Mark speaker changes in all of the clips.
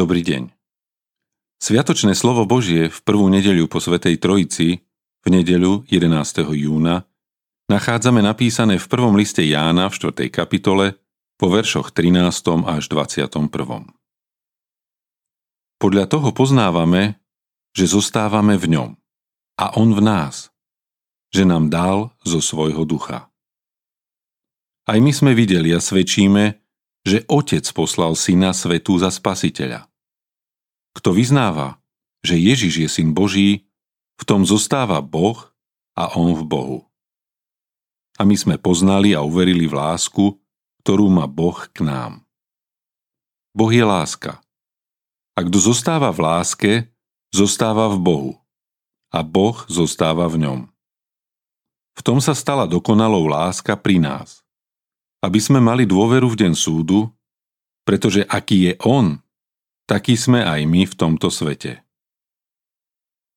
Speaker 1: Dobrý deň. Sviatočné slovo Božie v prvú nedeľu po Svetej Trojici, v nedeľu 11. júna, nachádzame napísané v prvom liste Jána v 4. kapitole po veršoch 13. až 21. Podľa toho poznávame, že zostávame v ňom a on v nás, že nám dal zo svojho ducha. Aj my sme videli a svedčíme, že Otec poslal Syna svetu za spasiteľa. Kto vyznáva, že Ježiš je Syn Boží, v tom zostáva Boh a On v Bohu. A my sme poznali a uverili v lásku, ktorú má Boh k nám. Boh je láska. A kto zostáva v láske, zostáva v Bohu. A Boh zostáva v ňom. V tom sa stala dokonalou láska pri nás aby sme mali dôveru v deň súdu, pretože aký je On, taký sme aj my v tomto svete.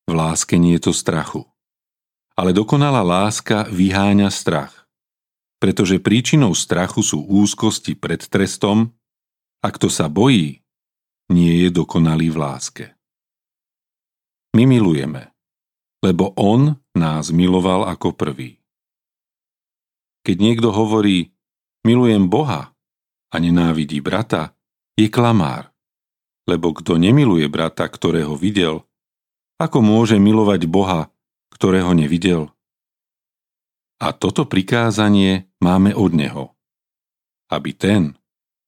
Speaker 1: V láske nie je to strachu. Ale dokonalá láska vyháňa strach, pretože príčinou strachu sú úzkosti pred trestom a kto sa bojí, nie je dokonalý v láske. My milujeme, lebo On nás miloval ako prvý. Keď niekto hovorí, milujem Boha a nenávidí brata, je klamár. Lebo kto nemiluje brata, ktorého videl, ako môže milovať Boha, ktorého nevidel? A toto prikázanie máme od Neho, aby ten,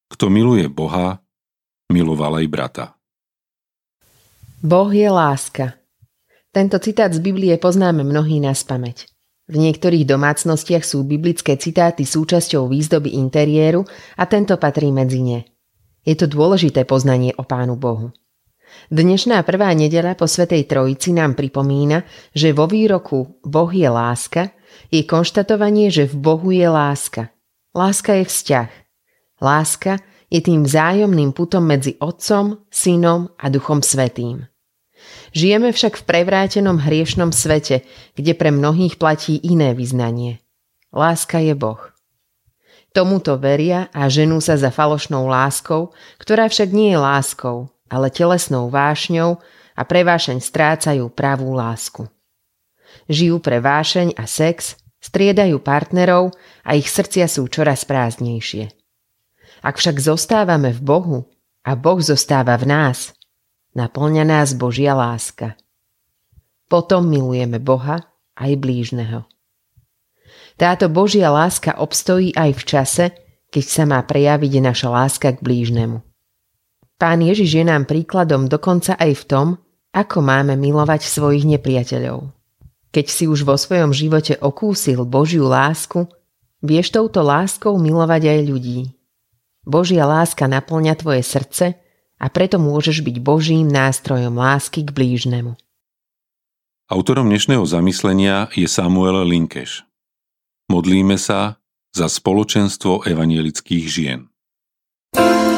Speaker 1: kto miluje Boha, miloval aj brata.
Speaker 2: Boh je láska. Tento citát z Biblie poznáme mnohí na spameť. V niektorých domácnostiach sú biblické citáty súčasťou výzdoby interiéru a tento patrí medzi ne. Je to dôležité poznanie o Pánu Bohu. Dnešná prvá nedela po Svetej Trojici nám pripomína, že vo výroku Boh je láska je konštatovanie, že v Bohu je láska. Láska je vzťah. Láska je tým vzájomným putom medzi Otcom, Synom a Duchom Svetým. Žijeme však v prevrátenom hriešnom svete, kde pre mnohých platí iné vyznanie. Láska je Boh. Tomuto veria a ženú sa za falošnou láskou, ktorá však nie je láskou, ale telesnou vášňou a pre vášeň strácajú pravú lásku. Žijú pre vášeň a sex, striedajú partnerov a ich srdcia sú čoraz prázdnejšie. Ak však zostávame v Bohu a Boh zostáva v nás, naplňa nás Božia láska. Potom milujeme Boha aj blížneho. Táto Božia láska obstojí aj v čase, keď sa má prejaviť naša láska k blížnemu. Pán Ježiš je nám príkladom dokonca aj v tom, ako máme milovať svojich nepriateľov. Keď si už vo svojom živote okúsil Božiu lásku, vieš touto láskou milovať aj ľudí. Božia láska naplňa tvoje srdce a preto môžeš byť Božím nástrojom lásky k blížnemu.
Speaker 1: Autorom dnešného zamyslenia je Samuel Linkeš. Modlíme sa za spoločenstvo evanielických žien. thank you